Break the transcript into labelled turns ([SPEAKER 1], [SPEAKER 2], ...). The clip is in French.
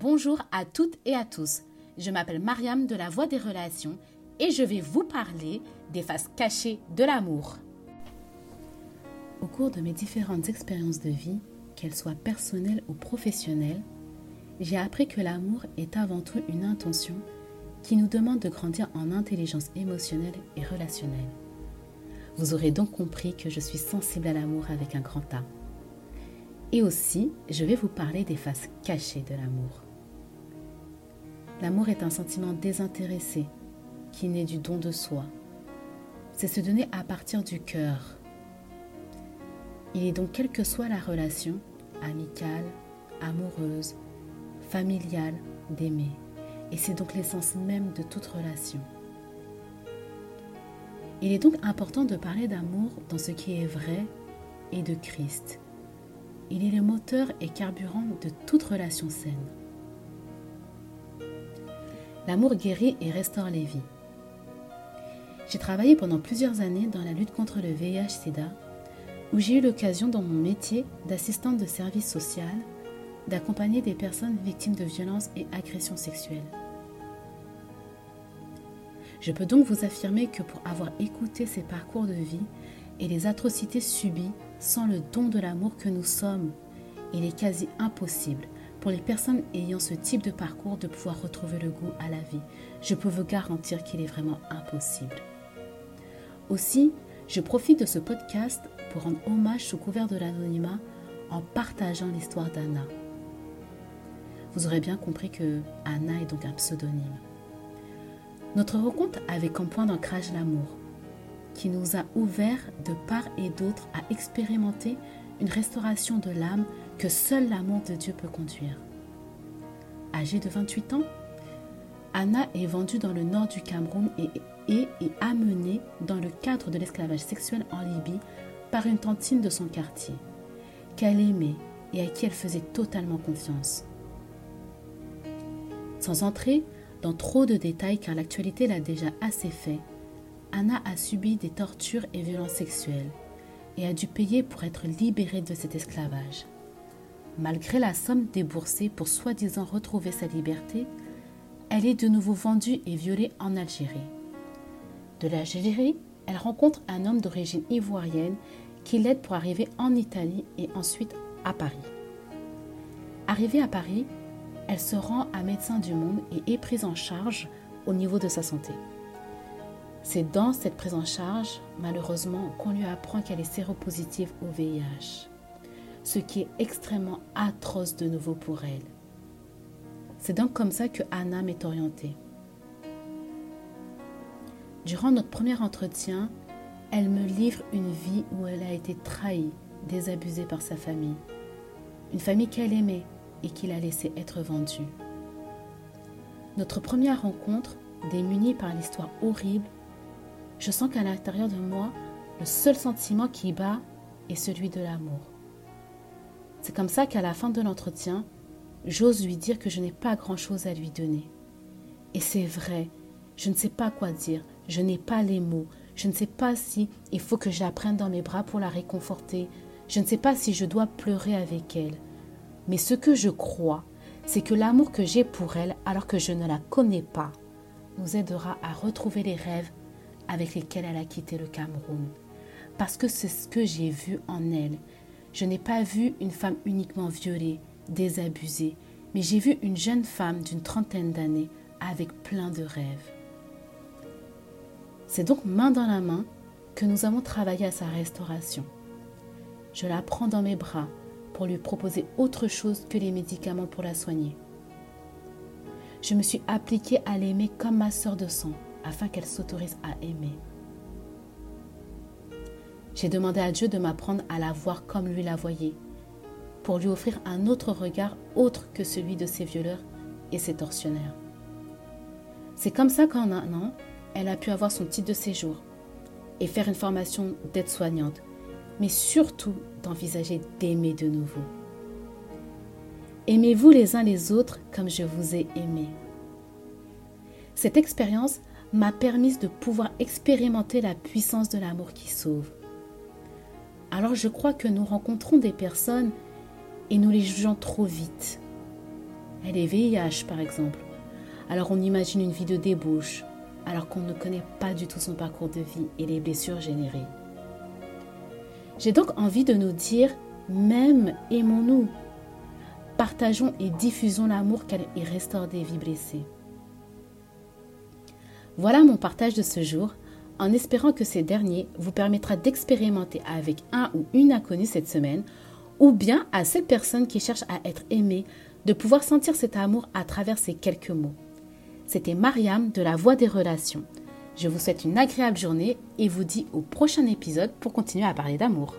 [SPEAKER 1] Bonjour à toutes et à tous. Je m'appelle Mariam de la Voix des Relations et je vais vous parler des faces cachées de l'amour. Au cours de mes différentes expériences de vie, qu'elles soient personnelles ou professionnelles, j'ai appris que l'amour est avant tout une intention qui nous demande de grandir en intelligence émotionnelle et relationnelle. Vous aurez donc compris que je suis sensible à l'amour avec un grand A. Et aussi, je vais vous parler des faces cachées de l'amour. L'amour est un sentiment désintéressé qui naît du don de soi. C'est se donner à partir du cœur. Il est donc quelle que soit la relation, amicale, amoureuse, familiale, d'aimer. Et c'est donc l'essence même de toute relation. Il est donc important de parler d'amour dans ce qui est vrai et de Christ. Il est le moteur et carburant de toute relation saine. L'amour guérit et restaure les vies. J'ai travaillé pendant plusieurs années dans la lutte contre le VIH-Sida, où j'ai eu l'occasion dans mon métier d'assistante de service social d'accompagner des personnes victimes de violences et agressions sexuelles. Je peux donc vous affirmer que pour avoir écouté ces parcours de vie et les atrocités subies sans le don de l'amour que nous sommes, il est quasi impossible pour les personnes ayant ce type de parcours de pouvoir retrouver le goût à la vie. Je peux vous garantir qu'il est vraiment impossible. Aussi, je profite de ce podcast pour rendre hommage sous couvert de l'anonymat en partageant l'histoire d'Anna. Vous aurez bien compris que Anna est donc un pseudonyme. Notre rencontre avait comme point d'ancrage l'amour, qui nous a ouvert de part et d'autre à expérimenter une restauration de l'âme que seul l'amour de Dieu peut conduire. Âgée de 28 ans, Anna est vendue dans le nord du Cameroun et, est amenée dans le cadre de l'esclavage sexuel en Libye par une tantine de son quartier, qu'elle aimait et à qui elle faisait totalement confiance. Sans entrer dans trop de détails car l'actualité l'a déjà assez fait, Anna a subi des tortures et violences sexuelles et a dû payer pour être libérée de cet esclavage. Malgré la somme déboursée pour soi-disant retrouver sa liberté, elle est de nouveau vendue et violée en Algérie. De l'Algérie, elle rencontre un homme d'origine ivoirienne qui l'aide pour arriver en Italie et ensuite à Paris. Arrivée à Paris, elle se rend à Médecins du Monde et est prise en charge au niveau de sa santé. C'est dans cette prise en charge, malheureusement, qu'on lui apprend qu'elle est séropositive au VIH, ce qui est extrêmement atroce de nouveau pour elle. C'est donc comme ça que Anna m'est orientée. Durant notre premier entretien, elle me livre une vie où elle a été trahie, désabusée par sa famille. Une famille qu'elle aimait, et qu'il a laissé être vendu. Notre première rencontre, démunie par l'histoire horrible, je sens qu'à l'intérieur de moi, le seul sentiment qui bat est celui de l'amour. C'est comme ça qu'à la fin de l'entretien, j'ose lui dire que je n'ai pas grand-chose à lui donner. Et c'est vrai, je ne sais pas quoi dire, je n'ai pas les mots, je ne sais pas si il faut que j'apprenne dans mes bras pour la réconforter, je ne sais pas si je dois pleurer avec elle. Mais ce que je crois, c'est que l'amour que j'ai pour elle, alors que je ne la connais pas, nous aidera à retrouver les rêves avec lesquels elle a quitté le Cameroun. Parce que c'est ce que j'ai vu en elle. Je n'ai pas vu une femme uniquement violée, désabusée, mais j'ai vu une jeune femme d'une trentaine d'années avec plein de rêves. C'est donc main dans la main que nous avons travaillé à sa restauration. Je la prends dans mes bras, pour lui proposer autre chose que les médicaments pour la soigner. Je me suis appliquée à l'aimer comme ma sœur de sang, afin qu'elle s'autorise à aimer. J'ai demandé à Dieu de m'apprendre à la voir comme lui la voyait, pour lui offrir un autre regard autre que celui de ses violeurs et ses tortionnaires. C'est comme ça qu'en un an, elle a pu avoir son titre de séjour et faire une formation d'aide-soignante, mais surtout d'envisager d'aimer de nouveau. Aimez-vous les uns les autres comme je vous ai aimé. Cette expérience m'a permis de pouvoir expérimenter la puissance de l'amour qui sauve. Alors je crois que nous rencontrons des personnes et nous les jugeons trop vite. Elle est VIH par exemple. Alors on imagine une vie de débauche, alors qu'on ne connaît pas du tout son parcours de vie et les blessures générées. J'ai donc envie de nous dire, même aimons-nous. Partageons et diffusons l'amour et restaure des vies blessées. Voilà mon partage de ce jour, en espérant que ces derniers vous permettra d'expérimenter avec un ou une inconnue cette semaine, ou bien à cette personne qui cherche à être aimée, de pouvoir sentir cet amour à travers ces quelques mots. C'était Mariam de la Voix des Relations. Je vous souhaite une agréable journée et vous dis au prochain épisode pour continuer à parler d'amour.